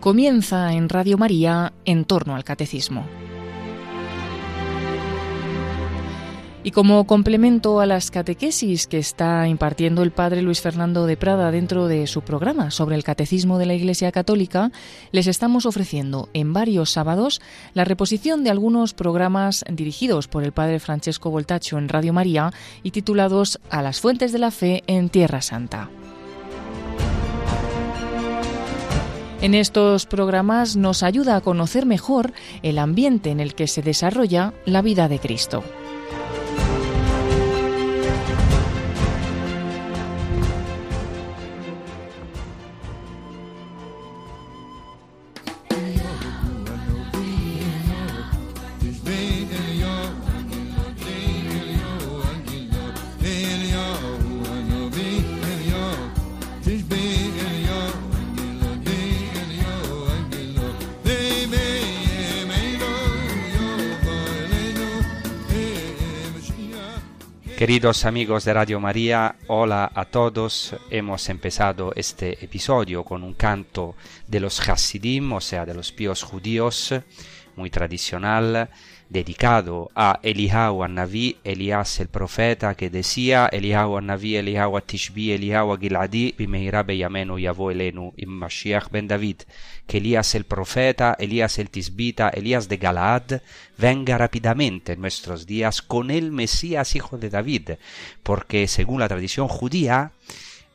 Comienza en Radio María en torno al catecismo. Y como complemento a las catequesis que está impartiendo el padre Luis Fernando de Prada dentro de su programa sobre el catecismo de la Iglesia Católica, les estamos ofreciendo en varios sábados la reposición de algunos programas dirigidos por el padre Francesco Voltacho en Radio María y titulados A las fuentes de la fe en Tierra Santa. En estos programas nos ayuda a conocer mejor el ambiente en el que se desarrolla la vida de Cristo. Queridos amigos de Radio María, hola a todos. Hemos empezado este episodio con un canto de los Hasidim, o sea, de los píos judíos, muy tradicional, dedicado a Eliyahu Naví, Elías el profeta, que decía Eliyahu Naví, Eliyahu Tishbi, Eliyahu Giladi, Bimeira Beyamenu Yavo Elenu, Mashiach ben David, que Elías el profeta, Elías el Tisbita, Elías de Galaad, venga rápidamente en nuestros días con el Mesías hijo de David, porque según la tradición judía,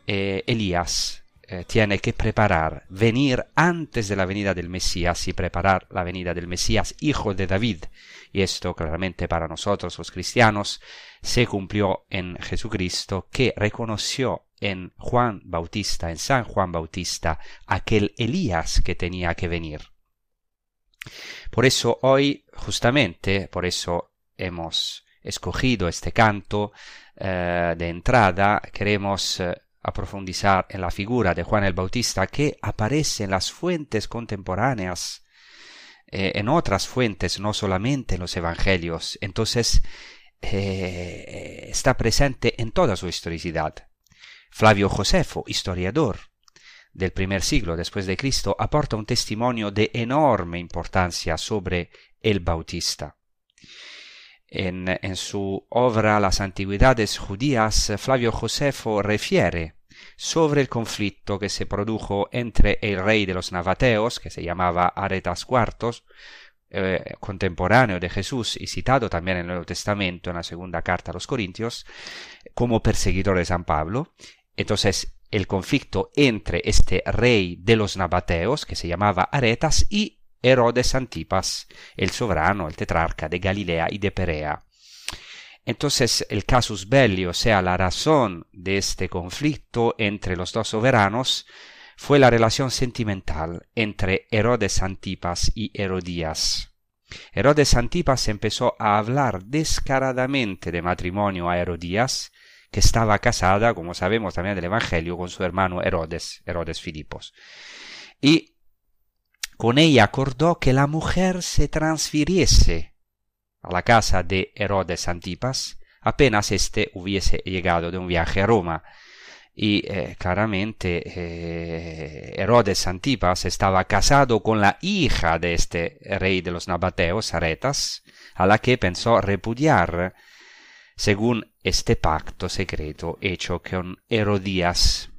eh, Elías eh, tiene que preparar, venir antes de la venida del Mesías y preparar la venida del Mesías, hijo de David. Y esto claramente para nosotros los cristianos se cumplió en Jesucristo, que reconoció en Juan Bautista, en San Juan Bautista, aquel Elías que tenía que venir. Por eso hoy, justamente, por eso hemos escogido este canto eh, de entrada, queremos eh, a profundizar en la figura de Juan el Bautista que aparece en las fuentes contemporáneas, eh, en otras fuentes, no solamente en los evangelios. Entonces, eh, está presente en toda su historicidad. Flavio Josefo, historiador del primer siglo después de Cristo, aporta un testimonio de enorme importancia sobre el Bautista. En, su obra Las Antigüedades Judías, Flavio Josefo refiere sobre el conflicto que se produjo entre el rey de los Navateos, que se llamaba Aretas IV, eh, contemporáneo de Jesús y citado también en el Nuevo Testamento, en la segunda carta a los Corintios, como perseguidor de San Pablo. Entonces, el conflicto entre este rey de los Nabateos, que se llamaba Aretas, y Herodes Antipas, el soberano, el tetrarca de Galilea y de Perea. Entonces el casus belli, o sea, la razón de este conflicto entre los dos soberanos, fue la relación sentimental entre Herodes Antipas y Herodías. Herodes Antipas empezó a hablar descaradamente de matrimonio a Herodías, que estaba casada, como sabemos también del Evangelio, con su hermano Herodes, Herodes Filipos. Y con ella acordó que la mujer se transfiriese a la casa de Herodes Antipas apenas éste hubiese llegado de un viaje a Roma. Y eh, claramente eh, Herodes Antipas estaba casado con la hija de este rey de los nabateos, Aretas, a la que pensó repudiar según este pacto secreto hecho con Herodías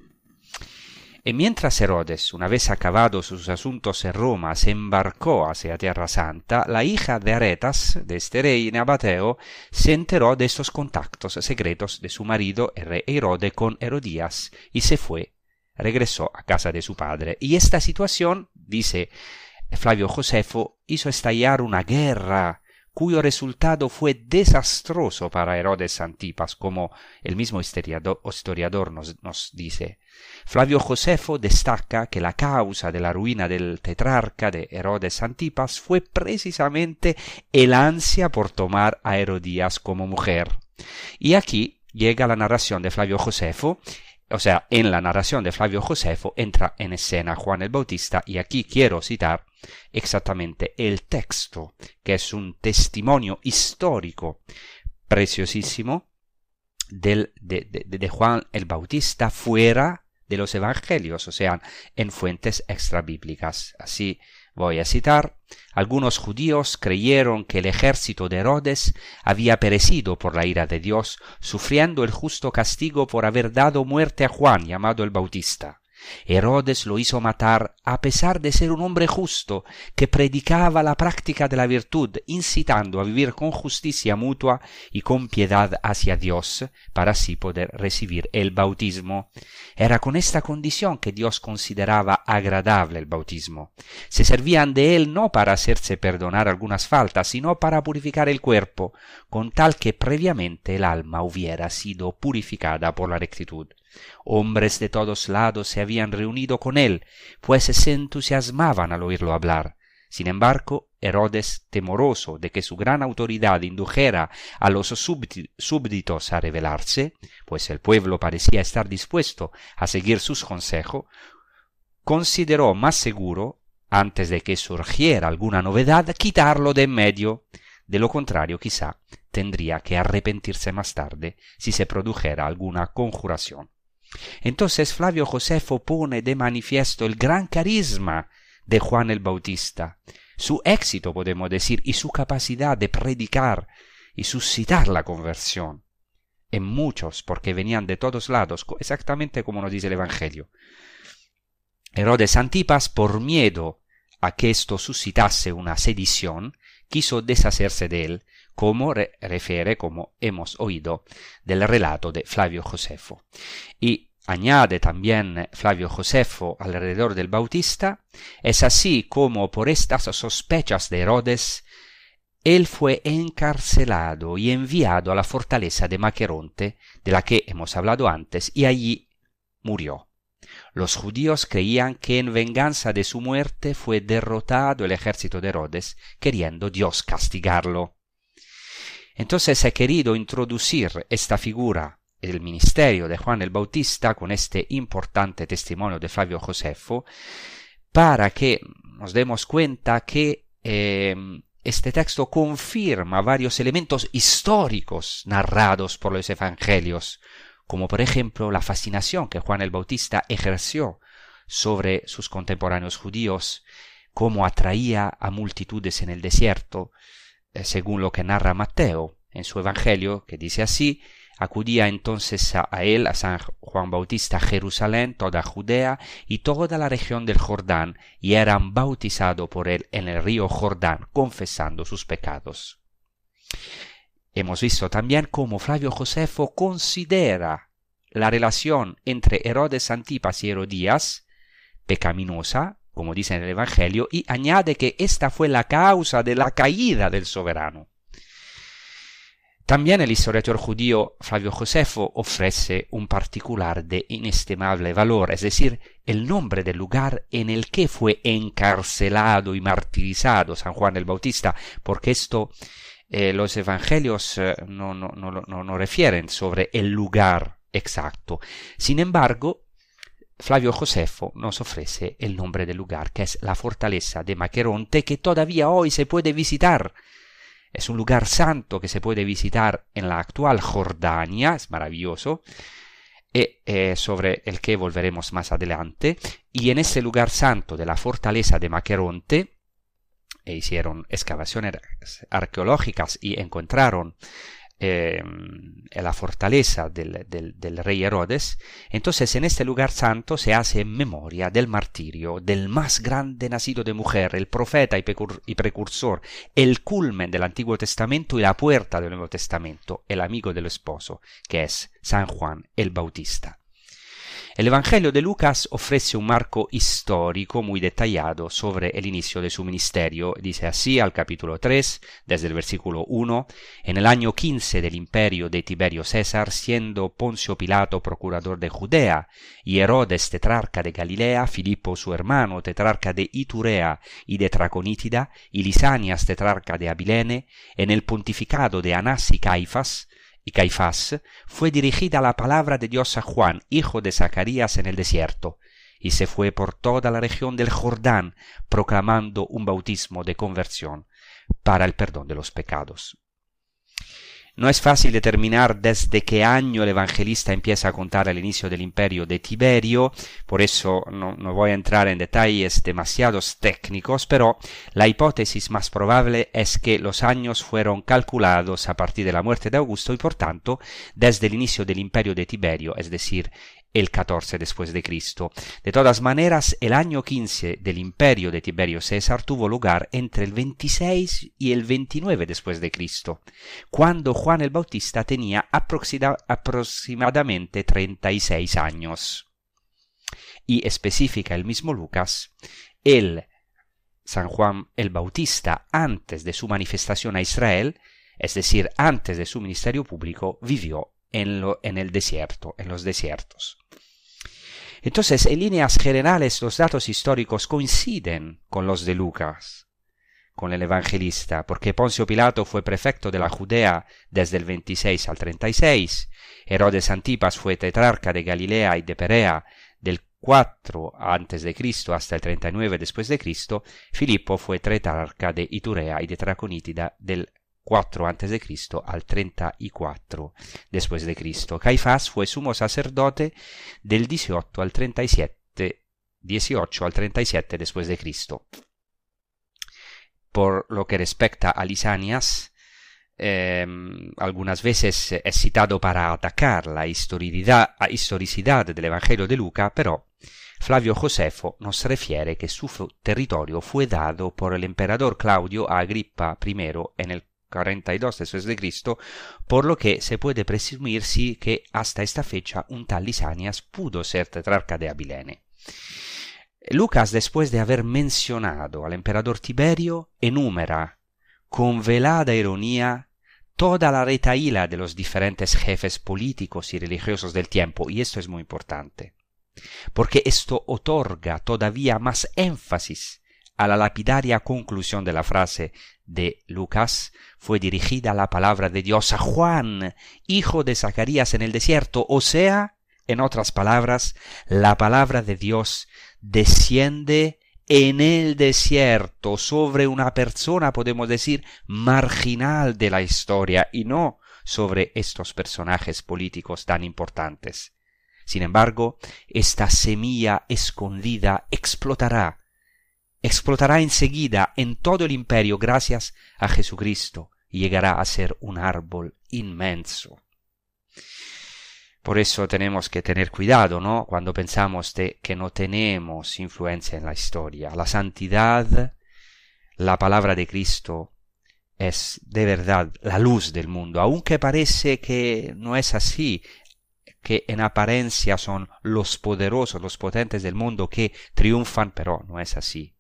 y mientras Herodes, una vez acabados sus asuntos en Roma, se embarcó hacia Tierra Santa, la hija de Aretas, de este rey nabateo, se enteró de estos contactos secretos de su marido, el rey Herode, con Herodías, y se fue, regresó a casa de su padre. Y esta situación, dice Flavio Josefo, hizo estallar una guerra cuyo resultado fue desastroso para Herodes Antipas, como el mismo historiador, nos, dice. Flavio Josefo destaca que la causa de la ruina del tetrarca de Herodes Antipas fue precisamente el ansia por tomar a Herodías como mujer. Y aquí llega la narración de Flavio Josefo o sea, en la narración de Flavio Josefo entra en escena Juan el Bautista y aquí quiero citar exactamente el texto, que es un testimonio histórico preciosísimo del, de, de, Juan el Bautista fuera de los evangelios, o sea, en fuentes extrabíblicas. Así voy a citar, algunos judíos creyeron que el ejército de Herodes había perecido por la ira de Dios, sufriendo el justo castigo por haber dado muerte a Juan, llamado el Bautista. Herodes lo hizo matar a pesar de ser un hombre justo que predicaba la práctica de la virtud, incitando a vivir con justicia mutua y con piedad hacia Dios, para así poder recibir el bautismo. Era con esta condición que Dios consideraba agradable el bautismo. Se servían de él no para hacerse perdonar algunas faltas, sino para purificar el cuerpo, con tal que previamente el alma hubiera sido purificada por la rectitud. Hombres de todos lados se habían reunido con él, pues se entusiasmaban al oírlo hablar. Sin embargo, Herodes, temoroso de que su gran autoridad indujera a los súbditos a rebelarse, pues el pueblo parecía estar dispuesto a seguir sus consejos, consideró más seguro, antes de que surgiera alguna novedad, quitarlo de en medio. De lo contrario, quizá tendría que arrepentirse más tarde si se produjera alguna conjuración. Entonces Flavio Josefo pone de manifiesto el gran carisma de Juan el Bautista, su éxito, podemos decir, y su capacidad de predicar y suscitar la conversión en muchos, porque venían de todos lados, exactamente como nos dice el Evangelio. Herodes Antipas, por miedo a que esto suscitase una sedición, quiso deshacerse de él, como refiere, como hemos oído, del relato de Flavio Josefo. Y añade también Flavio Josefo alrededor del Bautista, es así como por estas sospechas de Herodes, él fue encarcelado y enviado a la fortaleza de Maqueronte, de la que hemos hablado antes, y allí murió. Los judíos creían que en venganza de su muerte fue derrotado el ejército de Herodes, queriendo Dios castigarlo. Entonces he querido introducir esta figura el ministerio de Juan el Bautista con este importante testimonio de Flavio Josefo para que nos demos cuenta que eh, este texto confirma varios elementos históricos narrados por los evangelios, como por ejemplo la fascinación que Juan el Bautista ejerció sobre sus contemporáneos judíos, cómo atraía a multitudes en el desierto, según lo que narra Mateo en su Evangelio, que dice así, acudía entonces a, él, a San Juan Bautista, Jerusalén, toda Judea y toda la región del Jordán, y eran bautizados por él en el río Jordán, confesando sus pecados. Hemos visto también cómo Flavio Josefo considera la relación entre Herodes Antipas y Herodías pecaminosa, como dice en el Evangelio, y añade que esta fue la causa de la caída del soberano. También el historiador judío Flavio Josefo ofrece un particular de inestimable valor, es decir, el nombre del lugar en el que fue encarcelado y martirizado San Juan el Bautista, porque esto eh, los evangelios eh, no, no, no, no refieren sobre el lugar exacto. Sin embargo, Flavio Josefo nos ofrece el nombre del lugar, que es la fortaleza de Maqueronte, que todavía hoy se puede visitar es un lugar santo que se puede visitar en la actual Jordania, es maravilloso, y, eh, sobre el que volveremos más adelante. Y en ese lugar santo de la fortaleza de Maqueronte, e hicieron excavaciones arqueológicas y encontraron en em, la fortaleza del, del, rey Herodes, entonces en este lugar santo se hace memoria del martirio del más grande nacido de mujer, el profeta y precursor, el culmen del Antiguo Testamento y la puerta del Nuevo Testamento, el amigo del esposo, que es San Juan el Bautista. El Evangelio de Lucas ofrece un marco histórico muy detallado sobre el inicio de su ministerio. Dice así al capítulo 3, desde el versículo 1, en el año 15 del imperio de Tiberio César, siendo Poncio Pilato procurador de Judea, y Herodes tetrarca de Galilea, Filipo su hermano tetrarca de Iturea y de Traconítida, y Lisanias tetrarca de Abilene, en el pontificado de Anás y Caifás, y Caifás, fue dirigida la palabra de Dios a Juan, hijo de Zacarías, en el desierto, y se fue por toda la región del Jordán, proclamando un bautismo de conversión para el perdón de los pecados. No es fácil determinar desde qué año el evangelista empieza a contar el inicio del imperio de Tiberio, por eso no, no, voy a entrar en detalles demasiados técnicos, pero la hipótesis más probable es que los años fueron calculados a partir de la muerte de Augusto y por tanto desde el inicio del imperio de Tiberio, es decir, el 14 después de Cristo. De todas maneras, el año 15 del imperio de Tiberio César tuvo lugar entre el 26 y el 29 después de Cristo, cuando Juan el Bautista tenía aproximadamente 36 años. Y especifica el mismo Lucas, el San Juan el Bautista, antes de su manifestación a Israel, es decir, antes de su ministerio público, vivió en, lo, en el desierto, en los desiertos. Entonces, en líneas generales, los datos históricos coinciden con los de Lucas, con el evangelista, porque Poncio Pilato fue prefecto de la Judea desde el 26 al 36, Herodes Antipas fue tetrarca de Galilea y de Perea del 4 antes de Cristo hasta el 39 después de Cristo, Filippo fue tetrarca de Iturea y de Traconítida del 4 a.C. al 34 después de Cristo. Caifás fue sumo sacerdote del 18 al 37, 18 al 37 después de Cristo. Por lo que respecta a Lisanias, eh, algunas veces es citado para atacar la historicidad, historicidad del Evangelio de Luca, pero Flavio Josefo nos refiere que su territorio fue dado por el emperador Claudio a Agrippa I en el 42 después de Cristo, por lo que se puede presumir sí que hasta esta fecha un tal Lisanias pudo ser tetrarca de Abilene. Lucas, después de haber mencionado al emperador Tiberio, enumera con velada ironía toda la retaíla de los diferentes jefes políticos y religiosos del tiempo, y esto es muy importante, porque esto otorga todavía más énfasis a la lapidaria conclusión de la frase de Lucas fue dirigida la palabra de Dios a Juan, hijo de Zacarías en el desierto, o sea, en otras palabras, la palabra de Dios desciende en el desierto sobre una persona, podemos decir, marginal de la historia y no sobre estos personajes políticos tan importantes. Sin embargo, esta semilla escondida explotará explotará enseguida en todo el imperio gracias a Jesucristo y llegará a ser un árbol inmenso. Por eso tenemos que tener cuidado, ¿no? Cuando pensamos que no tenemos influencia en la historia. La santidad, la palabra de Cristo, es de verdad la luz del mundo, aunque parece que no es así, que en apariencia son los poderosos, los potentes del mundo que triunfan, pero no es así.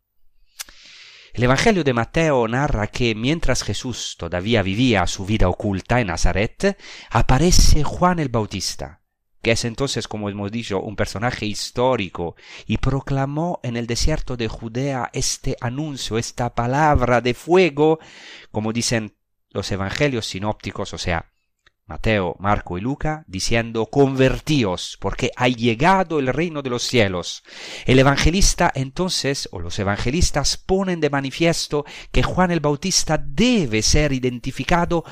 El Evangelio de Mateo narra que mientras Jesús todavía vivía su vida oculta en Nazaret, aparece Juan el Bautista, que es entonces, como hemos dicho, un personaje histórico, y proclamó en el desierto de Judea este anuncio, esta palabra de fuego, como dicen los evangelios sinópticos, o sea, Mateo, Marco y Luca, diciendo, convertíos, porque ha llegado el reino de los cielos. El evangelista entonces, o los evangelistas, ponen de manifiesto que Juan el Bautista debe ser identificado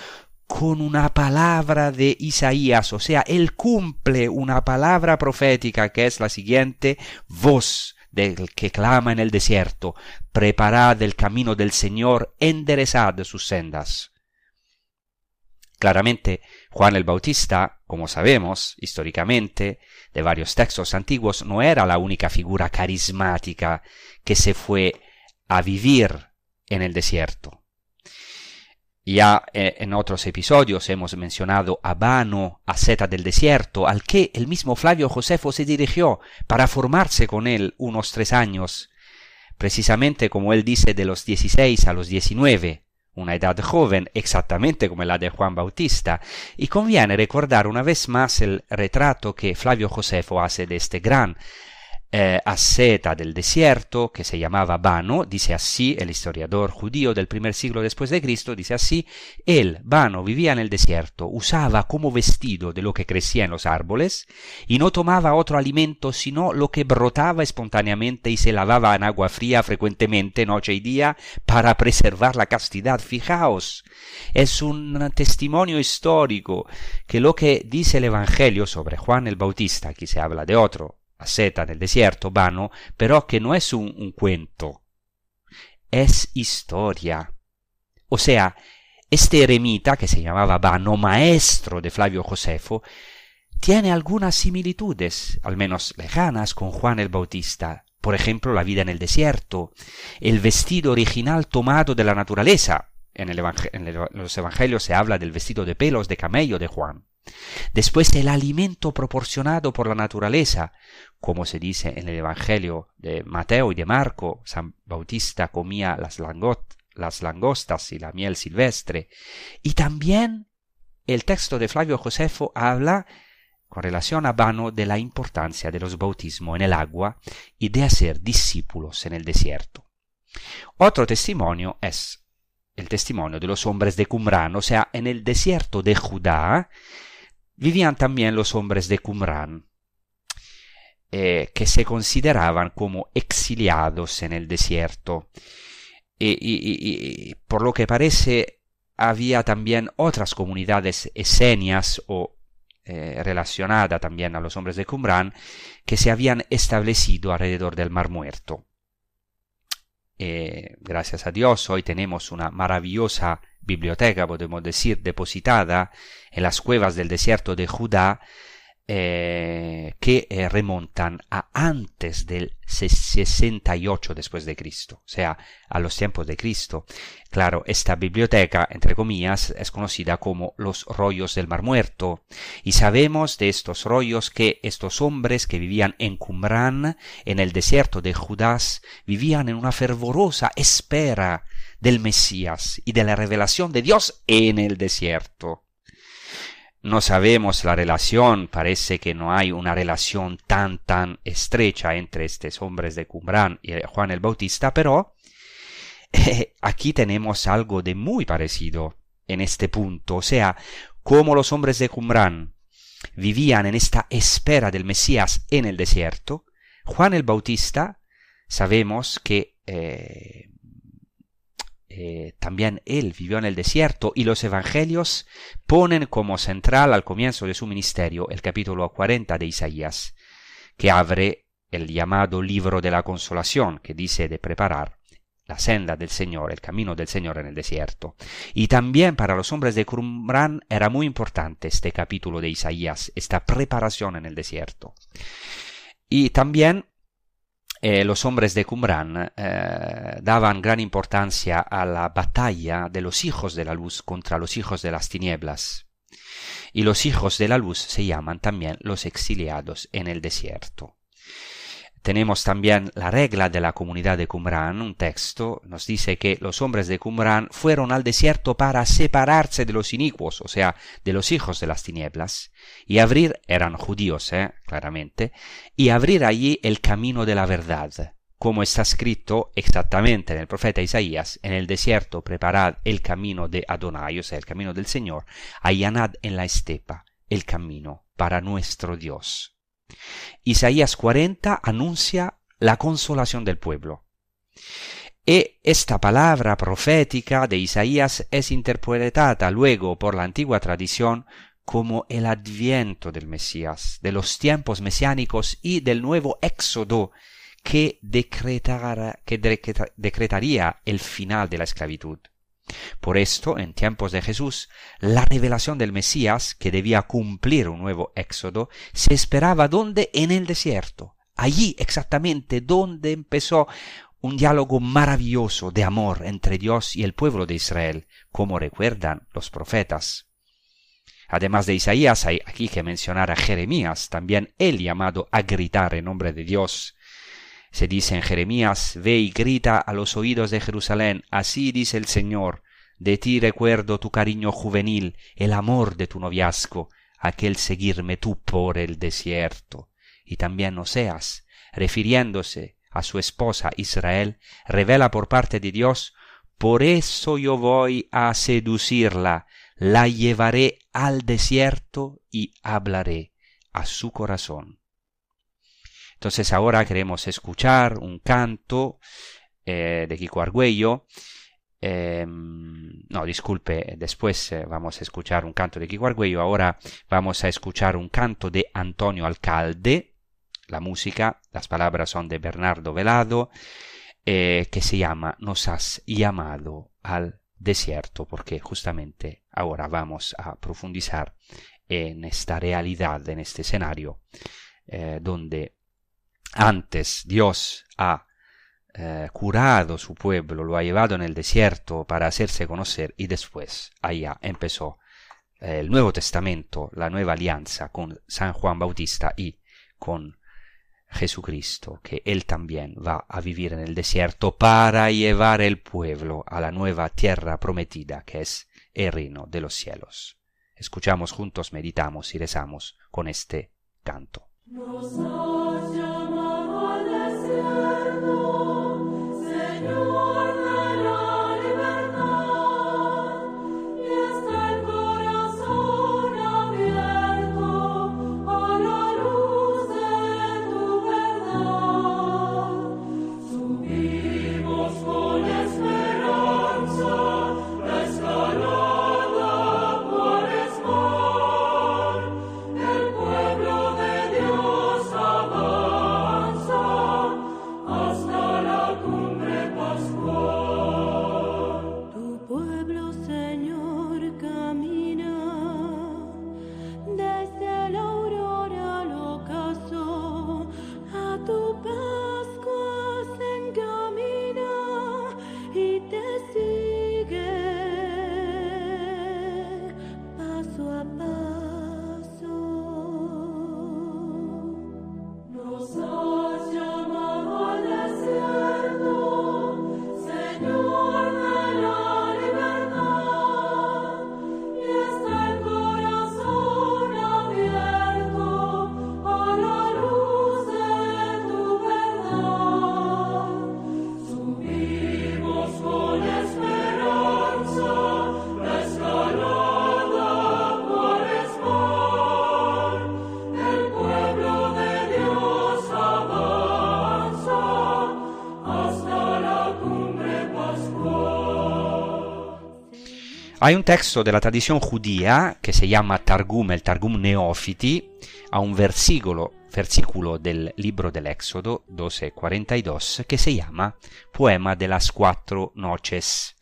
con una palabra de Isaías, o sea, él cumple una palabra profética que es la siguiente, voz del que clama en el desierto, preparad el camino del Señor, enderezad sus sendas. Claramente, Juan el Bautista, como sabemos históricamente de varios textos antiguos, no era la única figura carismática que se fue a vivir en el desierto. Ya eh, en otros episodios hemos mencionado a Bano, asceta del desierto, al que el mismo Flavio Josefo se dirigió para formarse con él unos tres años, precisamente como él dice de los 16 a los 19, una edad joven exactamente como la de Juan Bautista, y conviene recordar una vez más el retrato que Flavio Josefo hace de este gran eh, asceta del desierto que se llamaba Bano, dice así el historiador judío del primer siglo después de Cristo, dice así, él, Bano, vivía en el desierto, usaba como vestido de lo que crecía en los árboles y no tomaba otro alimento sino lo que brotaba espontáneamente y se lavaba en agua fría frecuentemente noche y día para preservar la castidad. Fijaos, es un testimonio histórico que lo que dice el Evangelio sobre Juan el Bautista, aquí se habla de otro, seta del desierto, vano, pero que no es un, cuento, es historia. O sea, este eremita, que se llamaba Vano, maestro de Flavio Josefo, tiene algunas similitudes, al menos lejanas, con Juan el Bautista. Por ejemplo, la vida en el desierto, el vestido original tomado de la naturaleza. En los evangelios se habla del vestido de pelos de camello de Juan. Después el alimento proporcionado por la naturaleza, como se dice en el Evangelio de Mateo y de Marco, San Bautista comía las, las langostas y la miel silvestre. Y también el texto de Flavio Josefo habla con relación a Vano de la importancia de los bautismos en el agua y de hacer discípulos en el desierto. Otro testimonio es el testimonio de los hombres de Qumran, o sea, en el desierto de Judá, vivían también los hombres de Qumran, eh, que se consideraban como exiliados en el desierto. Y, por lo que parece había también otras comunidades esenias o eh, relacionadas también a los hombres de Qumran que se habían establecido alrededor del Mar Muerto. Eh, gracias a Dios hoy tenemos una maravillosa biblioteca, podemos decir, depositada en las cuevas del desierto de Judá, eh, que eh, remontan a antes del 68 después de Cristo, o sea, a los tiempos de Cristo. Claro, esta biblioteca, entre comillas, es conocida como los rollos del Mar Muerto, y sabemos de estos rollos que estos hombres que vivían en Qumran, en el desierto de Judas, vivían en una fervorosa espera del Mesías y de la revelación de Dios en el desierto. No sabemos la relación, parece que no hay una relación tan tan estrecha entre estos hombres de Qumran y Juan el Bautista, pero eh, aquí tenemos algo de muy parecido en este punto, o sea, como los hombres de Qumran vivían en esta espera del Mesías en el desierto, Juan el Bautista sabemos que eh, eh, también él vivió en el desierto y los evangelios ponen como central al comienzo de su ministerio el capítulo 40 de Isaías, que abre el llamado libro de la consolación, que dice de preparar la senda del Señor, el camino del Señor en el desierto. Y también para los hombres de Qumran era muy importante este capítulo de Isaías, esta preparación en el desierto. Y también eh, los hombres de Qumran eh, daban gran importancia a la batalla de los hijos de la luz contra los hijos de las tinieblas. Y los hijos de la luz se llaman también los exiliados en el desierto. Tenemos también la regla de la comunidad de Qumran, un texto nos dice que los hombres de Qumran fueron al desierto para separarse de los inicuos, o sea, de los hijos de las tinieblas, y abrir, eran judíos, ¿eh? claramente, y abrir allí el camino de la verdad, como está escrito exactamente en el profeta Isaías, en el desierto preparad el camino de Adonai, o sea, el camino del Señor, allanad en la estepa el camino para nuestro Dios. Isaías 40 anuncia la consolación del pueblo. Y esta palabra profética de Isaías es interpretada luego por la antigua tradición como el adviento del Mesías, de los tiempos mesiánicos y del nuevo éxodo que, que decretaría el final de la esclavitud. Por esto, en tiempos de Jesús, la revelación del Mesías, que debía cumplir un nuevo éxodo, se esperaba donde? En el desierto. Allí exactamente donde empezó un diálogo maravilloso de amor entre Dios y el pueblo de Israel, como recuerdan los profetas. Además de Isaías, hay aquí que mencionar a Jeremías, también él llamado a gritar en nombre de Dios. Se dice en Jeremías, Ve y grita a los oídos de Jerusalén, así dice el Señor, de ti recuerdo tu cariño juvenil, el amor de tu noviazgo, aquel seguirme tú por el desierto. Y también Oseas, refiriéndose a su esposa Israel, revela por parte de Dios, por eso yo voy a seducirla, la llevaré al desierto y hablaré a su corazón. Entonces ahora queremos escuchar un canto eh, de Kiko Argüello. Em, no, disculpe, después eh, vamos a escuchar un canto de Kiko Argüello. Ahora vamos a escuchar un canto de Antonio Alcalde. La música, las palabras son de Bernardo Velado, eh, que se llama Nos has llamado al desierto, porque justamente ahora vamos a profundizar en esta realidad, en este escenario, donde antes Dios ha eh, curado su pueblo, lo ha llevado en el desierto para hacerse conocer y después allá empezó eh, el Nuevo Testamento, la nueva alianza con San Juan Bautista y con Jesucristo, que Él también va a vivir en el desierto para llevar el pueblo a la nueva tierra prometida que es el reino de los cielos. Escuchamos juntos, meditamos y rezamos con este canto. Hay un texto de la tradición judía que se llama Targum, el Targum Neofiti, a un versículo, versículo del libro del Éxodo 12:42 que se llama Poema de las cuatro noches.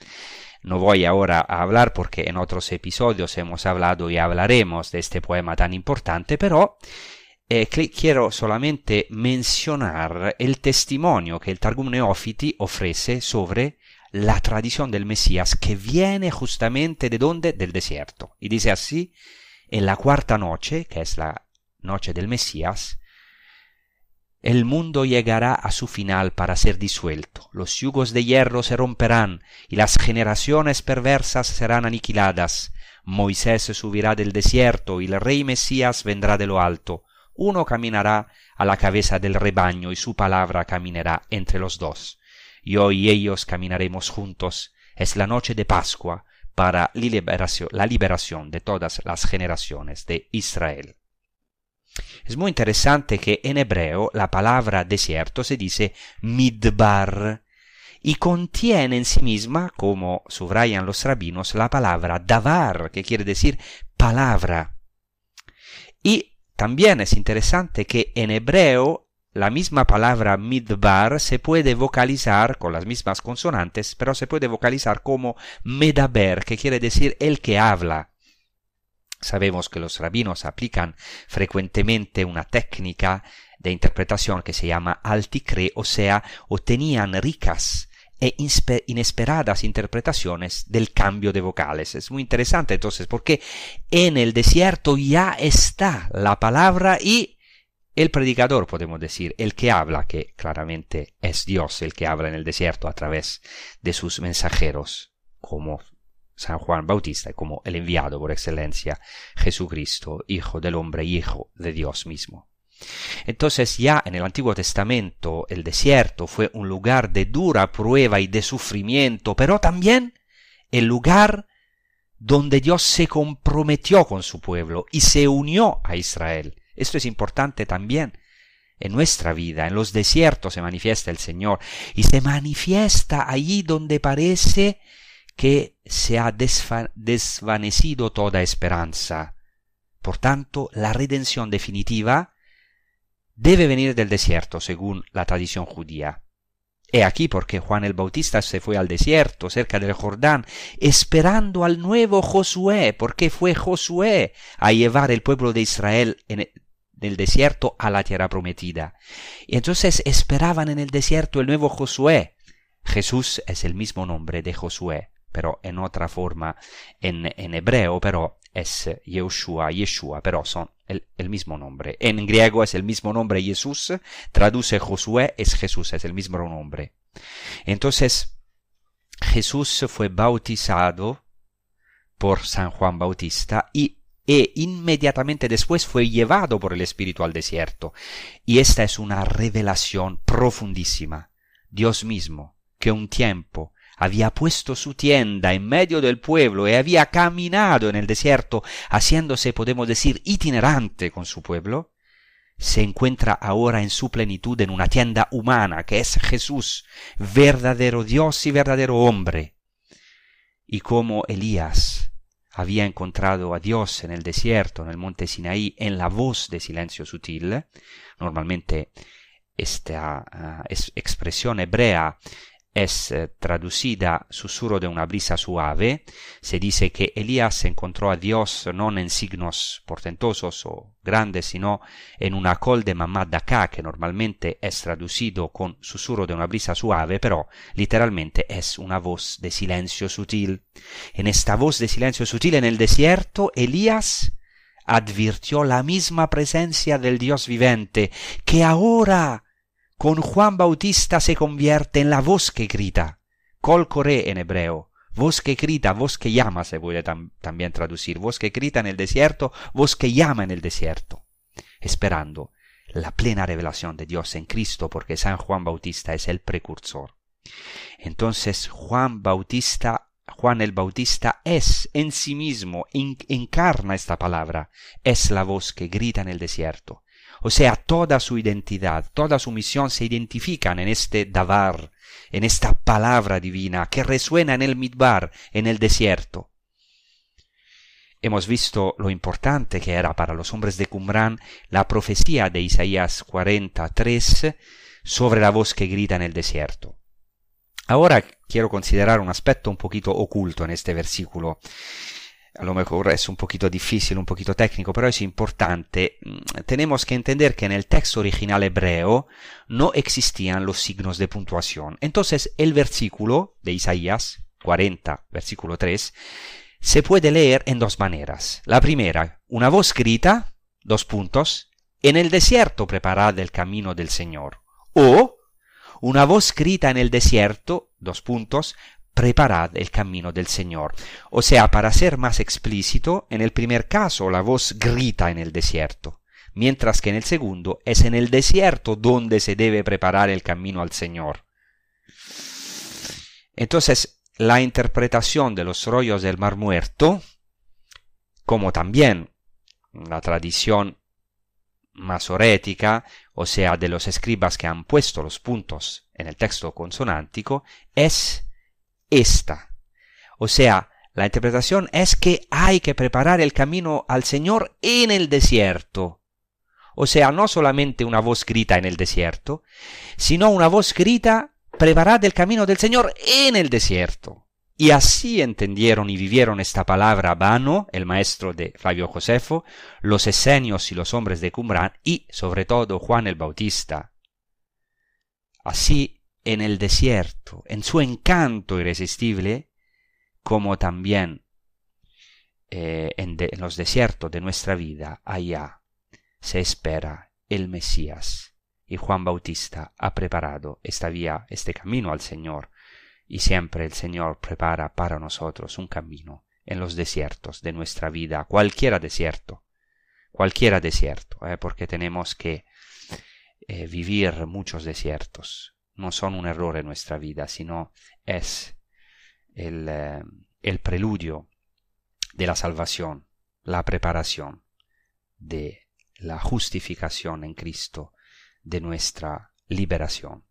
No voy ahora a hablar porque en otros episodios hemos hablado y hablaremos de este poema tan importante, pero eh, quiero solamente mencionar el testimonio que el Targum Neofiti ofrece sobre la tradición del Mesías que viene justamente de donde? Del desierto. Y dice así, en la cuarta noche, que es la noche del Mesías, el mundo llegará a su final para ser disuelto, los yugos de hierro se romperán y las generaciones perversas serán aniquiladas. Moisés subirá del desierto y el rey Mesías vendrá de lo alto. Uno caminará a la cabeza del rebaño y su palabra caminará entre los dos yo y ellos caminaremos juntos. Es la noche de Pascua para la liberación de todas las generaciones de Israel. Es muy interesante que en hebreo la palabra desierto se dice midbar y contiene en sí misma, como subrayan los rabinos, la palabra davar, que quiere decir palabra. Y también es interesante que en hebreo la misma palabra midbar se puede vocalizar con las mismas consonantes, pero se puede vocalizar como medaber, que quiere decir el que habla. Sabemos que los rabinos aplican frecuentemente una técnica de interpretación que se llama alticre, o sea, obtenían ricas e inesperadas interpretaciones del cambio de vocales. Es muy interesante entonces porque en el desierto ya está la palabra y el predicador, podemos decir, el que habla, que claramente es Dios el que habla en el desierto a través de sus mensajeros, como San Juan Bautista como el enviado por excelencia, Jesucristo, Hijo del hombre y Hijo de Dios mismo. Entonces ya en el Antiguo Testamento el desierto fue un lugar de dura prueba y de sufrimiento, pero también el lugar donde Dios se comprometió con su pueblo y se unió a Israel. Esto es importante también. En nuestra vida, en los desiertos se manifiesta el Señor y se manifiesta allí donde parece que se ha desvanecido toda esperanza. Por tanto, la redención definitiva debe venir del desierto, según la tradición judía. He aquí porque Juan el Bautista se fue al desierto, cerca del Jordán, esperando al nuevo Josué, porque fue Josué a llevar el pueblo de Israel en el desierto a la tierra prometida. Y entonces esperaban en el desierto el nuevo Josué. Jesús es el mismo nombre de Josué, pero en otra forma en, en hebreo, pero es Yeshua, Yeshua, pero son el, mismo nombre. En griego es el mismo nombre Jesús, traduce Josué, es Jesús, es el mismo nombre. Entonces, Jesús fue bautizado por San Juan Bautista y e inmediatamente después fue llevado por el Espíritu al desierto. Y esta es una revelación profundísima. Dios mismo, que un tiempo había puesto su tienda en medio del pueblo y había caminado en el desierto, haciéndose, podemos decir, itinerante con su pueblo, se encuentra ahora en su plenitud en una tienda humana, que es Jesús, verdadero Dios y verdadero hombre. Y como Elías había encontrado a Dios en el desierto, en el monte Sinaí, en la voz de silencio sutil, normalmente esta uh, expresión hebrea es eh, traducida susurro de una brisa suave, se dice que Elías encontró a Dios no en signos portentosos o grandes, sino en una col de mamá d'acá, que normalmente es traducido con susurro de una brisa suave, pero literalmente es una voz de silencio sutil. En esta voz de silencio sutil en el desierto, Elías advirtió la misma presencia del Dios vivente, que ahora con Juan Bautista se convierte en la voz que grita, col coré en hebreo, voz que grita, voz que llama se puede también traducir, voz que grita en el desierto, voz que llama en el desierto, esperando la plena revelación de Dios en Cristo, porque San Juan Bautista es el precursor. Entonces Juan Bautista Juan el Bautista es en sí mismo, encarna esta palabra, es la voz que grita en el desierto. O sea, toda su identidad, toda su misión se identifican en este Davar, en esta palabra divina que resuena en el Midbar, en el desierto. Hemos visto lo importante que era para los hombres de Qumran la profecía de Isaías 43 sobre la voz que grita en el desierto. Ahora quiero considerar un aspecto un poquito oculto en este versículo a lo mejor es un poquito difícil, un poquito técnico, pero es importante. Mm, tenemos que entender que en el texto original hebreo no existían los signos de puntuación. Entonces el versículo de Isaías 40, versículo 3, se puede leer en dos maneras. La primera, una voz grita, dos puntos, en el desierto preparad el camino del Señor. O una voz grita en el desierto, dos puntos, preparad el camino del Señor. O sea, para ser más explícito, en el primer caso la voz grita en el desierto, mientras que en el segundo es en el desierto donde se debe preparar el camino al Señor. Entonces, la interpretación de los rollos del Mar Muerto, como también la tradición masorética, o sea, de los escribas que han puesto los puntos en el texto consonántico, es esta. O sea, la interpretación es que hay que preparar el camino al Señor en el desierto. O sea, no solamente una voz grita en el desierto, sino una voz grita, preparad el camino del Señor en el desierto. Y así entendieron y vivieron esta palabra Vano, el maestro de Flavio Josefo, los esenios y los hombres de Qumran y, sobre todo, Juan el Bautista. Así en el desierto, en su encanto irresistible, como también eh, en, los desiertos de nuestra vida, allá se espera el Mesías. Y Juan Bautista ha preparado esta vía, este camino al Señor, y siempre el Señor prepara para nosotros un camino en los desiertos de nuestra vida, cualquiera desierto, cualquiera desierto, ¿eh? porque tenemos que eh, vivir muchos desiertos. No son un error en nuestra vida, sino es el, eh, el preludio de la salvación, la preparación de la justificación en Cristo, de nuestra liberación.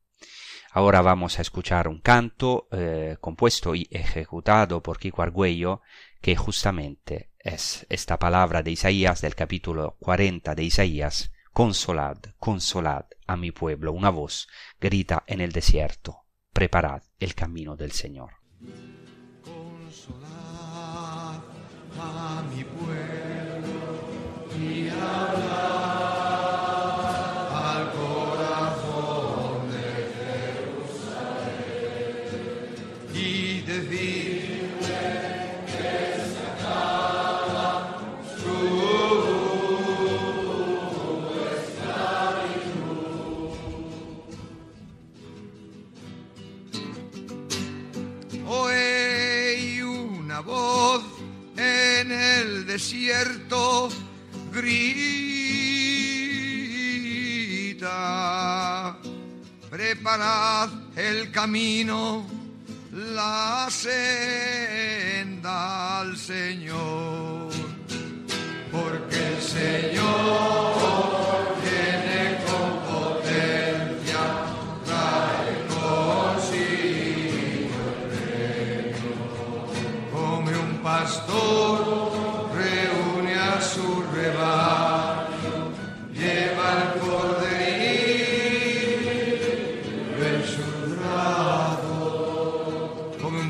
Ahora vamos a escuchar un canto eh, compuesto y ejecutado por Kiko Argüello, que justamente es esta palabra de Isaías del capítulo 40 de Isaías, Consolad, consolad a mi pueblo, una voz grita en el desierto, preparad el camino del Señor. Consolad a mi pueblo desierto grita, preparad el camino, la senda al Señor, porque el Señor viene con potencia, trae consigo come un pastor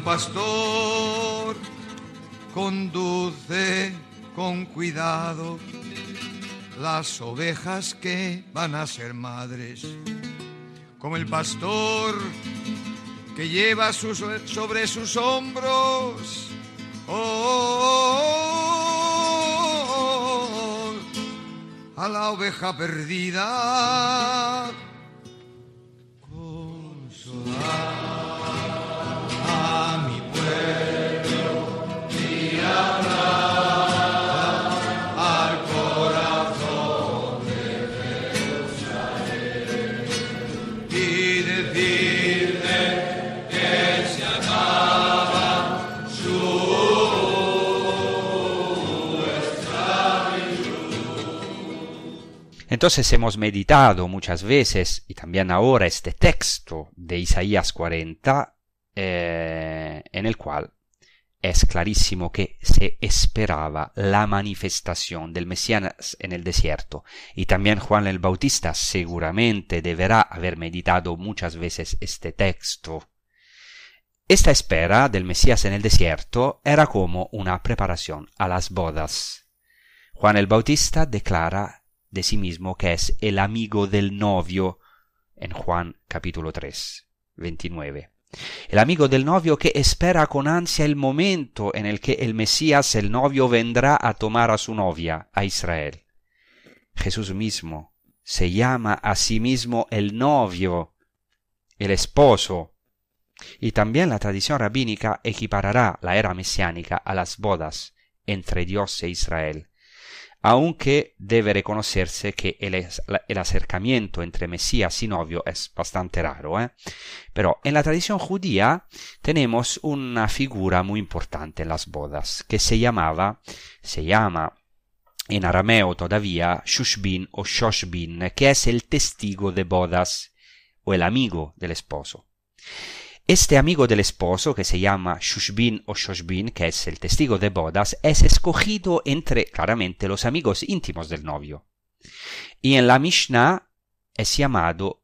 pastor conduce con cuidado las ovejas que van a ser madres, como el pastor que lleva sus- sobre sus hombros oh, a la oveja perdida. Entonces hemos meditado muchas veces y también ahora este texto de Isaías 40 eh, en el cual es clarísimo que se esperaba la manifestación del Mesías en el desierto y también Juan el Bautista seguramente deberá haber meditado muchas veces este texto. Esta espera del Mesías en el desierto era como una preparación a las bodas. Juan el Bautista declara de sí mismo que es el amigo del novio en Juan capítulo 3, 29. El amigo del novio que espera con ansia el momento en el que el Mesías, el novio, vendrá a tomar a su novia, a Israel. Jesús mismo se llama a sí mismo el novio, el esposo. Y también la tradición rabínica equiparará la era mesiánica a las bodas entre Dios e Israel aunque debe reconocerse que el, acercamiento entre Mesías y novio es bastante raro. ¿eh? Pero en la tradición judía tenemos una figura muy importante en las bodas, que se llamaba, se llama en arameo todavía Shushbin o Shoshbin, que es el testigo de bodas o el amigo del esposo. Este amigo del esposo, que se llama Shushbin o Shoshbin, que es el testigo de bodas, es escogido entre claramente los amigos íntimos del novio. Y en la Mishnah es llamado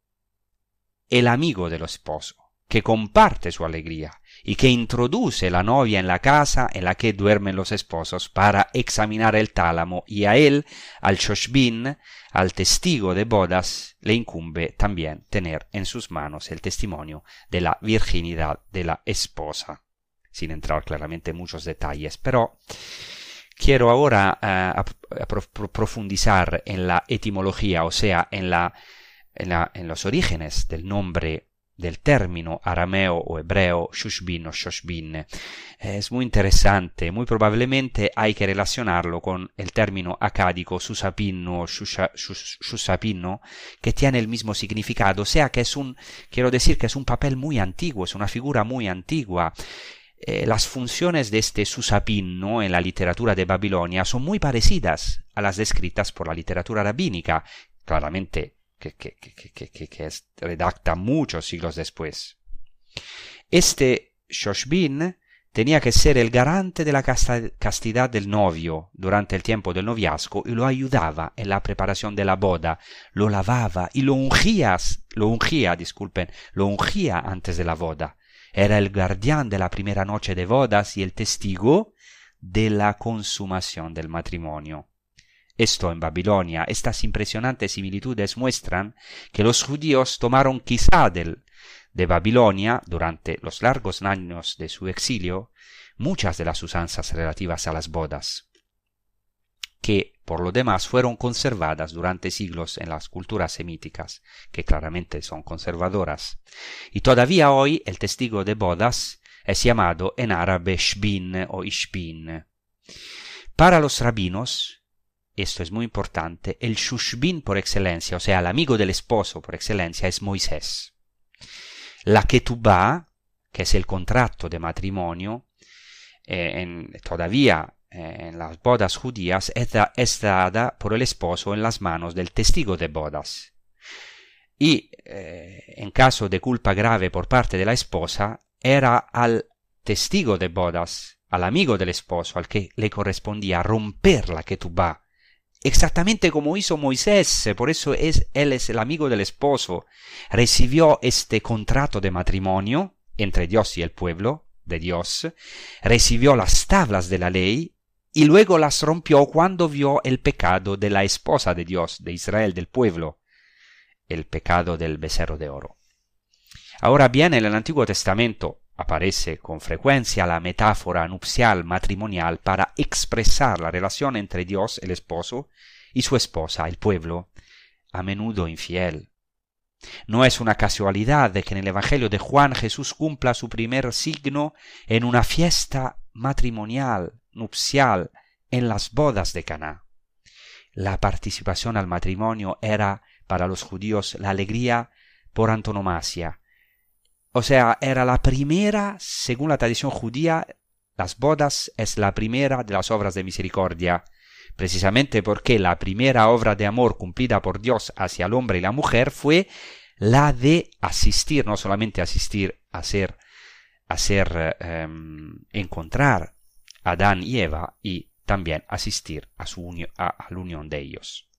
el amigo del esposo, que comparte su alegría y que introduce la novia en la casa en la que duermen los esposos para examinar el tálamo. Y a él, al Shoshbin, al testigo de bodas, le incumbe también tener en sus manos el testimonio de la virginidad de la esposa, sin entrar claramente en muchos detalles, pero quiero ahora uh, profundizar en la etimología, o sea, en, la, en, la, en los orígenes del nombre del término arameo o hebreo shushbin o shoshbin. Es muy interesante, muy probablemente hay que relacionarlo con el término acádico susapino o shusapino, que tiene el mismo significado, o sea que es un, quiero decir que es un papel muy antiguo, es una figura muy antigua. Eh, las funciones de este susapino en la literatura de Babilonia son muy parecidas a las descritas por la literatura rabínica, claramente que, que, que, que redacta muchos siglos después. Este Shoshbin tenía que ser el garante de la castidad del novio durante el tiempo del noviazgo y lo ayudaba en la preparación de la boda, lo lavaba y lo ungía, lo ungía, disculpen, lo ungía antes de la boda. Era el guardián de la primera noche de bodas y el testigo de la consumación del matrimonio. Esto en Babilonia, estas impresionantes similitudes muestran que los judíos tomaron quizá del, de Babilonia, durante los largos años de su exilio, muchas de las usanzas relativas a las bodas, que por lo demás fueron conservadas durante siglos en las culturas semíticas, que claramente son conservadoras. Y todavía hoy el testigo de bodas es llamado en árabe shbin o ishbin. Para los rabinos, esto es muy importante, el shushbin por excelencia, o sea, el amigo del esposo por excelencia, es Moisés. La ketubá, que es el contrato de matrimonio, eh, en, todavía eh, en las bodas judías es, es, dada por el esposo en las manos del testigo de bodas. Y eh, en caso de culpa grave por parte de la esposa, era al testigo de bodas, al amigo del esposo, al que le correspondía romper la ketubá exactamente como hizo Moisés, por eso es, él es el amigo del esposo, recibió este contrato de matrimonio entre Dios y el pueblo de Dios, recibió las tablas de la ley y luego las rompió cuando vio el pecado de la esposa de Dios, de Israel, del pueblo, el pecado del becerro de oro. Ahora bien, en el Antiguo Testamento Aparece con frecuencia la metáfora nupcial matrimonial para expresar la relación entre Dios, el esposo, y su esposa, el pueblo, a menudo infiel. No es una casualidad de que en el Evangelio de Juan Jesús cumpla su primer signo en una fiesta matrimonial, nupcial, en las bodas de Caná. La participación al matrimonio era para los judíos la alegría por antonomasia, o sea, era la primera, según la tradición judía, las bodas es la primera de las obras de misericordia, precisamente porque la primera obra de amor cumplida por Dios hacia el hombre y la mujer fue la de asistir, no solamente asistir a ser, a ser, em, encontrar a Adán y Eva y también asistir a, su a la unión de ellos.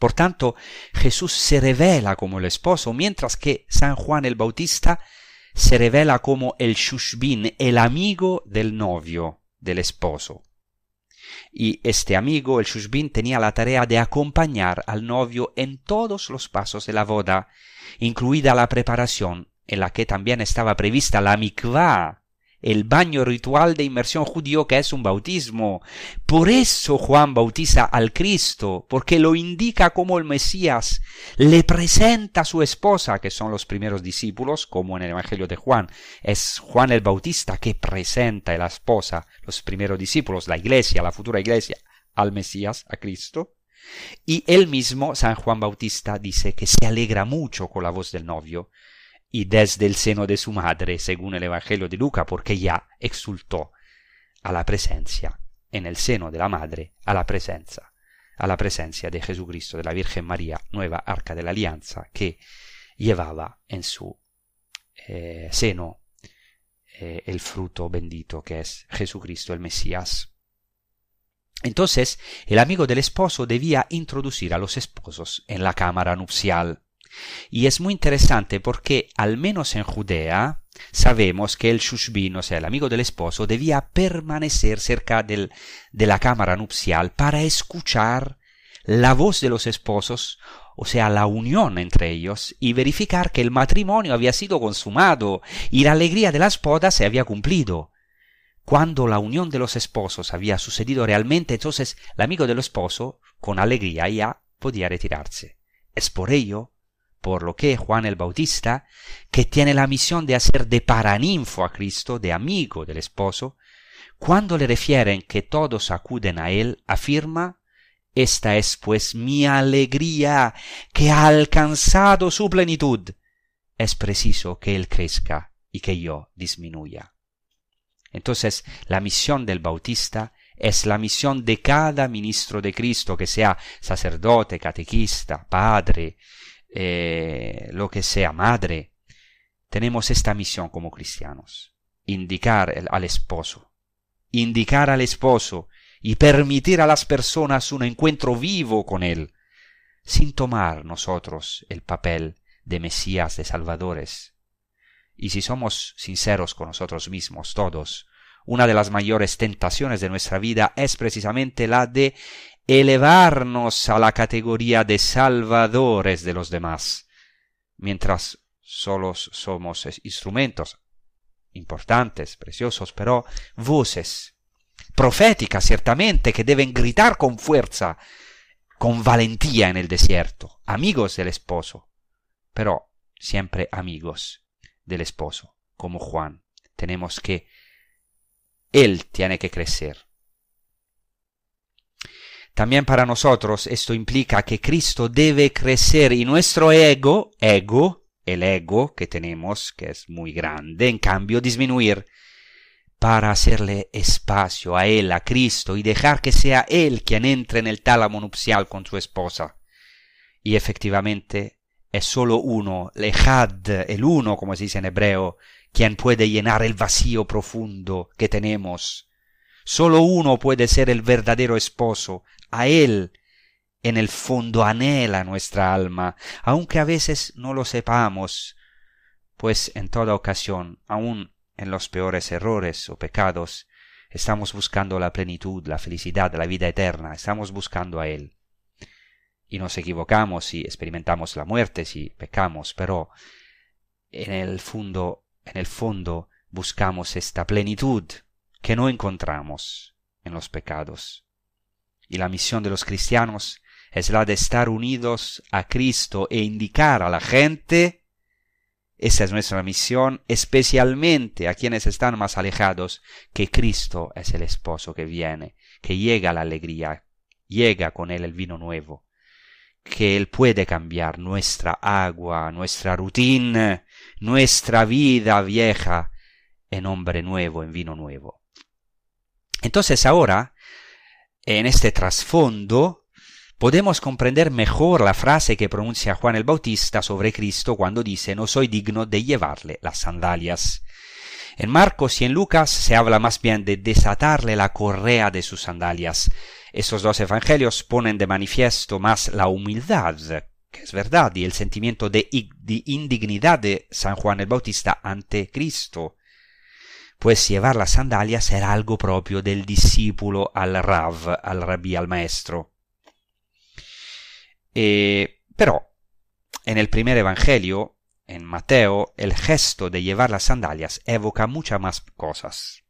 Por tanto, Jesús se revela como el esposo, mientras que San Juan el Bautista se revela como el Shushbin, el amigo del novio, del esposo. Y este amigo, el Shushbin, tenía la tarea de acompañar al novio en todos los pasos de la boda, incluida la preparación, en la que también estaba prevista la mikvah, el baño ritual de inmersión judío que es un bautismo. Por eso Juan bautiza al Cristo, porque lo indica como el Mesías, le presenta a su esposa, que son los primeros discípulos, como en el Evangelio de Juan. Es Juan el Bautista que presenta a la esposa, los primeros discípulos, la iglesia, la futura iglesia, al Mesías, a Cristo. Y él mismo, San Juan Bautista, dice que se alegra mucho con la voz del novio, y desde el seno de su madre, según el Evangelio de Luca, porque ya exultó a la presencia, en el seno de la madre, a la presencia, a la presencia de Jesucristo, de la Virgen María, nueva arca de la alianza, que llevaba en su eh, seno eh, el fruto bendito que es Jesucristo el Mesías. Entonces, el amigo del esposo debía introducir a los esposos en la cámara nupcial. Y es muy interesante porque, al menos en Judea, sabemos que el Shushbin, o sea, el amigo del esposo, debía permanecer cerca del, de la cámara nupcial para escuchar la voz de los esposos, o sea, la unión entre ellos, y verificar que el matrimonio había sido consumado y la alegría de las bodas se había cumplido. Cuando la unión de los esposos había sucedido realmente, entonces el amigo del esposo, con alegría, ya podía retirarse. Es por ello por lo que Juan el Bautista, que tiene la misión de hacer de paraninfo a Cristo, de amigo del esposo, cuando le refieren que todos acuden a él, afirma, esta es pues mi alegría, que ha alcanzado su plenitud. Es preciso que él crezca y que yo disminuya. Entonces, la misión del Bautista es la misión de cada ministro de Cristo, que sea sacerdote, catequista, padre, eh, lo que sea, madre, tenemos esta misión como cristianos, indicar al esposo, indicar al esposo y permitir a las personas un encuentro vivo con él, sin tomar nosotros el papel de Mesías, de Salvadores. Y si somos sinceros con nosotros mismos, todos, una de las mayores tentaciones de nuestra vida es precisamente la de elevarnos a la categoría de salvadores de los demás, mientras solos somos instrumentos importantes, preciosos, pero voces proféticas ciertamente que deben gritar con fuerza, con valentía en el desierto, amigos del esposo, pero siempre amigos del esposo, como Juan. Tenemos que, él tiene que crecer también para nosotros esto implica que Cristo debe crecer y nuestro ego, ego, el ego que tenemos, que es muy grande, en cambio disminuir para hacerle espacio a Él, a Cristo, y dejar que sea Él quien entre en el tálamo nupcial con su esposa. Y efectivamente es solo uno, el el uno, como se dice en hebreo, quien puede llenar el vacío profundo que tenemos. Solo uno puede ser el verdadero esposo, a Él en el fondo anhela nuestra alma, aunque a veces no lo sepamos, pues en toda ocasión, aun en los peores errores o pecados, estamos buscando la plenitud, la felicidad, la vida eterna, estamos buscando a Él. Y nos equivocamos si experimentamos la muerte, si pecamos, pero en el fondo, en el fondo buscamos esta plenitud que no encontramos en los pecados. Y la misión de los cristianos es la de estar unidos a Cristo e indicar a la gente, esa es nuestra misión, especialmente a quienes están más alejados, que Cristo es el esposo que viene, que llega la alegría, llega con él el vino nuevo, que él puede cambiar nuestra agua, nuestra rutina, nuestra vida vieja en hombre nuevo, en vino nuevo. Entonces ahora en este trasfondo podemos comprender mejor la frase que pronuncia Juan el Bautista sobre Cristo cuando dice no soy digno de llevarle las sandalias. En Marcos y en Lucas se habla más bien de desatarle la correa de sus sandalias. Estos dos evangelios ponen de manifiesto más la humildad, que es verdad, y el sentimiento de, indignidad de San Juan el Bautista ante Cristo pues llevar las sandalias era algo propio del discípulo al Rav, al rabí, al maestro. Eh, pero en el primer evangelio, en Mateo, el gesto de llevar las sandalias evoca muchas más cosas.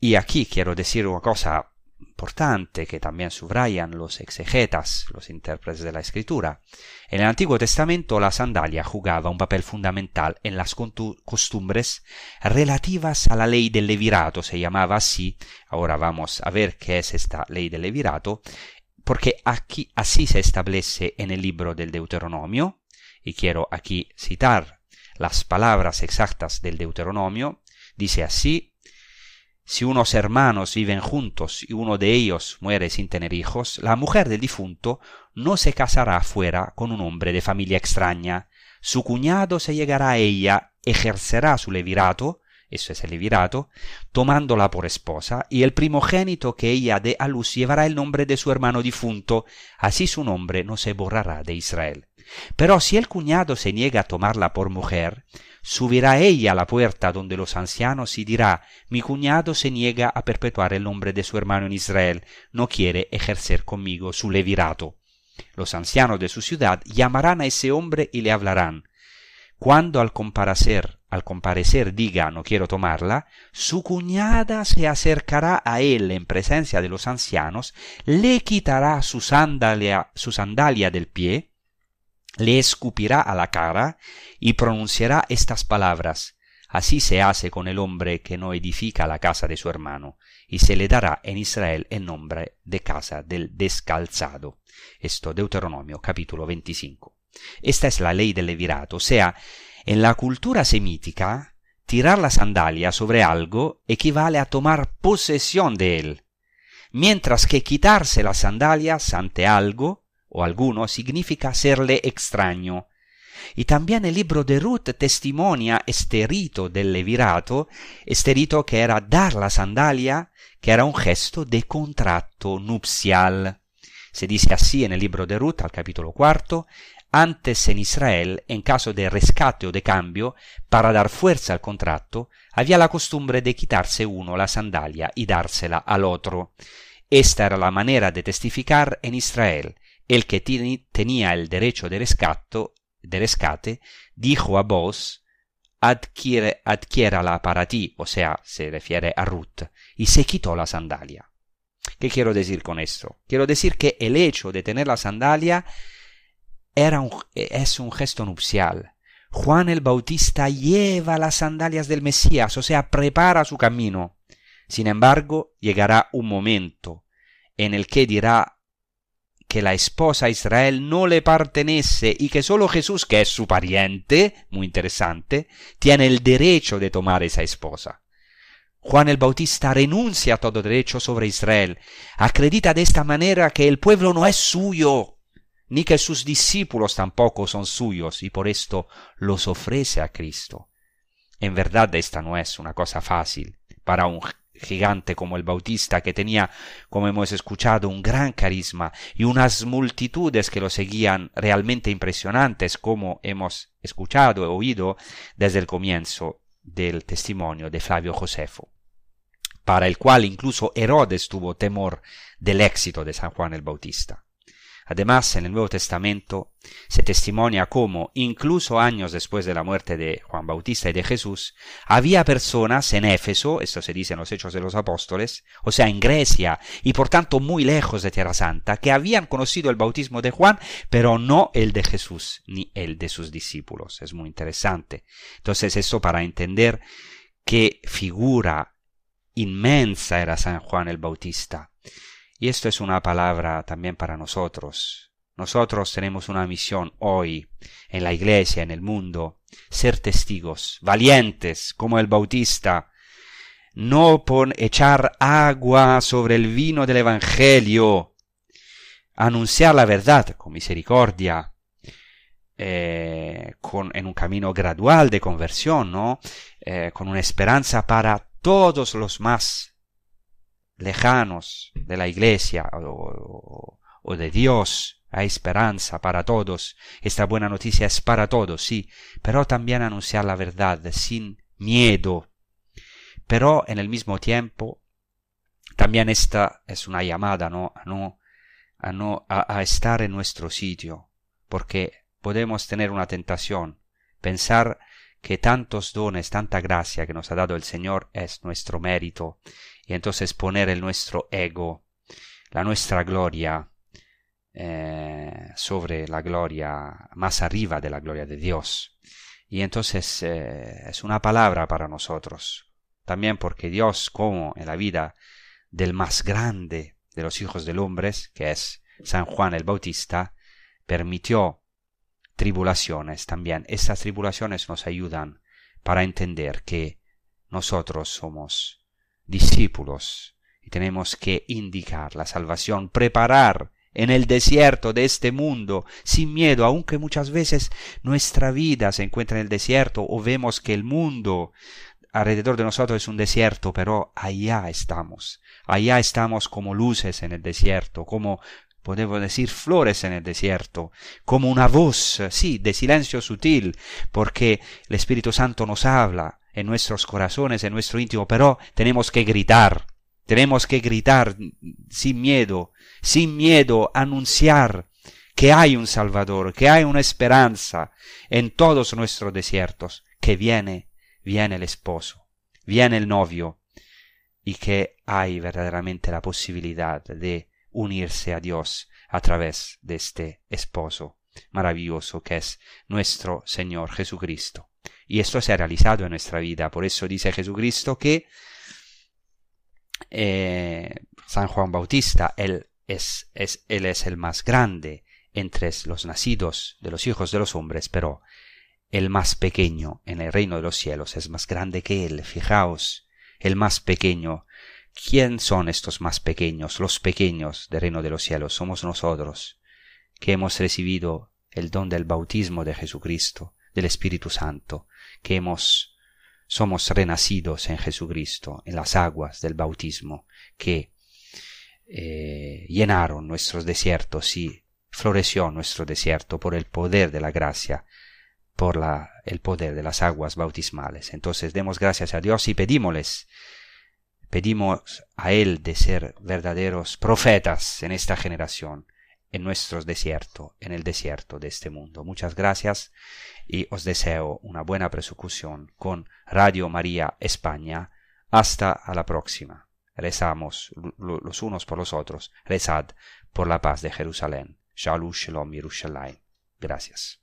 Y aquí quiero decir una cosa importante que también subrayan los exegetas, los intérpretes de la escritura. En el Antiguo Testamento la sandalia jugaba un papel fundamental en las costumbres relativas a la ley del levirato, se llamaba así. Ahora vamos a ver qué es esta ley del levirato, porque aquí así se establece en el libro del Deuteronomio, y quiero aquí citar las palabras exactas del Deuteronomio, dice así, si unos hermanos viven juntos y uno de ellos muere sin tener hijos, la mujer del difunto no se casará fuera con un hombre de familia extraña. Su cuñado se llegará a ella, ejercerá su levirato, eso es el levirato, tomándola por esposa, y el primogénito que ella dé a luz llevará el nombre de su hermano difunto, así su nombre no se borrará de Israel. Pero si el cuñado se niega a tomarla por mujer, subirá ella a la puerta donde los ancianos y dirá mi cuñado se niega a perpetuar el nombre de su hermano en Israel, no quiere ejercer conmigo su levirato. Los ancianos de su ciudad llamarán a ese hombre y le hablarán. Cuando al comparecer, al comparecer diga no quiero tomarla, su cuñada se acercará a él en presencia de los ancianos, le quitará su sandalia, su sandalia del pie, le escupirá a la cara y pronunciará estas palabras. Así se hace con el hombre que no edifica la casa de su hermano, y se le dará en Israel el nombre de casa del descalzado. Esto Deuteronomio capítulo 25. Esta es la ley del levirato, o sea, en la cultura semítica, tirar la sandalia sobre algo equivale a tomar posesión de él, mientras que quitarse las sandalias ante algo o alguno significa serle extraño. Y también el libro de Ruth testimonia este rito del levirato, este rito que era dar la sandalia, que era un gesto de contrato nupcial. Se dice así en el libro de Ruth, al capítulo cuarto, antes en Israel, en caso de rescate o de cambio, para dar fuerza al contrato, había la costumbre de quitarse uno la sandalia y dársela al otro. Esta era la manera de testificar en Israel. El que tenía el derecho de, rescato, de rescate dijo a vos, adquiere, adquiérala para ti, o sea, se refiere a Ruth, y se quitó la sandalia. ¿Qué quiero decir con esto? Quiero decir que el hecho de tener la sandalia era es un gesto nupcial. Juan el Bautista lleva las sandalias del Mesías, o sea, prepara su camino. Sin embargo, llegará un momento en el que dirá que la esposa Israel no le pertenece y que solo Jesús, que es su pariente, muy interesante, tiene el derecho de tomar esa esposa. Juan el Bautista renuncia a todo derecho sobre Israel, acredita de esta manera que el pueblo no es suyo, ni que sus discípulos tampoco son suyos, y por esto los ofrece a Cristo. En verdad esta no es una cosa fácil para un gigante como el Bautista, que tenía, como hemos escuchado, un gran carisma y unas multitudes que lo seguían realmente impresionantes, como hemos escuchado e oído desde el comienzo del testimonio de Flavio Josefo, para el cual incluso Herodes tuvo temor del éxito de San Juan el Bautista. Además, en el Nuevo Testamento se testimonia cómo, incluso años después de la muerte de Juan Bautista y de Jesús, había personas en Éfeso, esto se dice en los Hechos de los Apóstoles, o sea, en Grecia, y por tanto muy lejos de Tierra Santa, que habían conocido el bautismo de Juan, pero no el de Jesús, ni el de sus discípulos. Es muy interesante. Entonces, esto para entender qué figura inmensa era San Juan el Bautista y esto es una palabra también para nosotros. Nosotros tenemos una misión hoy en la iglesia, en el mundo, ser testigos, valientes como el Bautista, no por echar agua sobre el vino del Evangelio, anunciar la verdad con misericordia, eh, en un camino gradual de conversión, ¿no? Eh, con una esperanza para todos los más lejanos de la iglesia o, de Dios. Hay esperanza para todos. Esta buena noticia es para todos, sí, pero también anunciar la verdad sin miedo. Pero en el mismo tiempo, también esta es una llamada ¿no? a no, a, no a, a estar en nuestro sitio, porque podemos tener una tentación, pensar que tantos dones, tanta gracia que nos ha dado el Señor es nuestro mérito y entonces poner el nuestro ego, la nuestra gloria eh, sobre la gloria, más arriba de la gloria de Dios. Y entonces eh, es una palabra para nosotros, también porque Dios, como en la vida del más grande de los hijos del hombre, que es San Juan el Bautista, permitió tribulaciones también. Estas tribulaciones nos ayudan para entender que nosotros somos discípulos. Y tenemos que indicar la salvación, preparar en el desierto de este mundo, sin miedo, aunque muchas veces nuestra vida se encuentra en el desierto o vemos que el mundo alrededor de nosotros es un desierto, pero allá estamos, allá estamos como luces en el desierto, como podemos decir flores en el desierto, como una voz, sí, de silencio sutil, porque el Espíritu Santo nos habla, en nuestros corazones, en nuestro íntimo, pero tenemos que gritar, tenemos que gritar sin miedo, sin miedo, anunciar que hay un Salvador, que hay una esperanza en todos nuestros desiertos, que viene, viene el esposo, viene el novio, y que hay verdaderamente la posibilidad de unirse a Dios a través de este esposo. maravilloso que es nuestro Señor Jesucristo. Y esto se ha realizado en nuestra vida. Por eso dice Jesucristo que eh, San Juan Bautista, él es, él es el más grande entre los nacidos de los hijos de los hombres, pero el más pequeño en el reino de los cielos es más grande que él. Fijaos, el más pequeño. ¿Quién son estos más pequeños? Los pequeños del reino de los cielos somos nosotros, que hemos recibido el don del bautismo de Jesucristo, del Espíritu Santo, que hemos somos renacidos en Jesucristo, en las aguas del bautismo, que eh, llenaron nuestros desiertos y floreció nuestro desierto por el poder de la gracia, por la, el poder de las aguas bautismales. Entonces demos gracias a Dios y pedímosles, pedimos a Él de ser verdaderos profetas en esta generación, en nuestros desiertos, en el desierto de este mundo. Muchas gracias y os deseo una buena persecución con Radio María España. Hasta a la próxima. Rezamos los unos por los otros. Rezad por la paz de Jerusalén. Shalom Shalom. Gracias.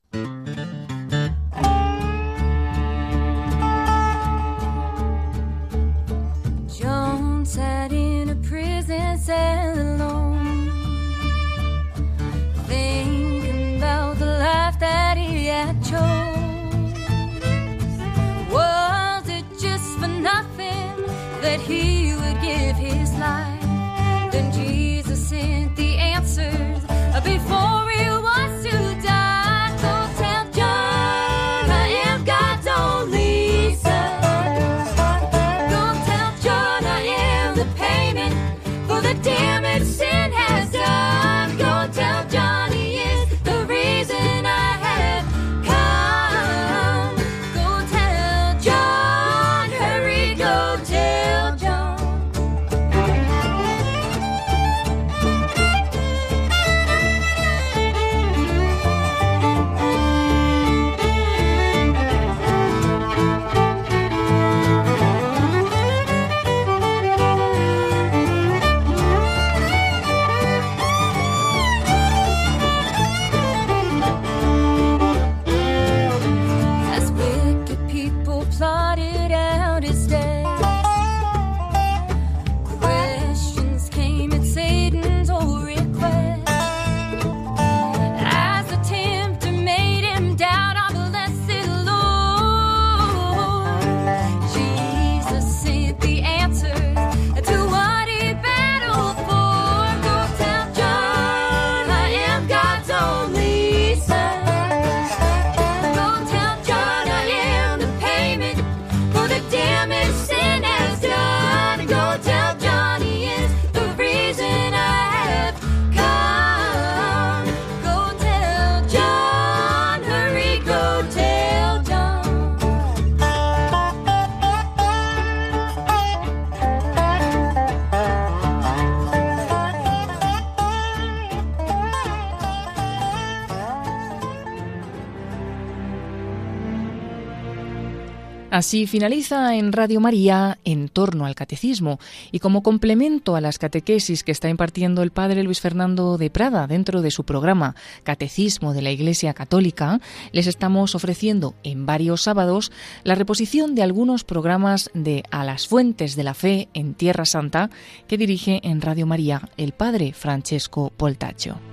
Así finaliza en Radio María en torno al catecismo y como complemento a las catequesis que está impartiendo el padre Luis Fernando de Prada dentro de su programa Catecismo de la Iglesia Católica, les estamos ofreciendo en varios sábados la reposición de algunos programas de A las Fuentes de la Fe en Tierra Santa que dirige en Radio María el padre Francesco Poltaccio.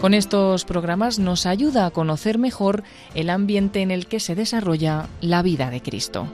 Con estos programas nos ayuda a conocer mejor el ambiente en el que se desarrolla la vida de Cristo.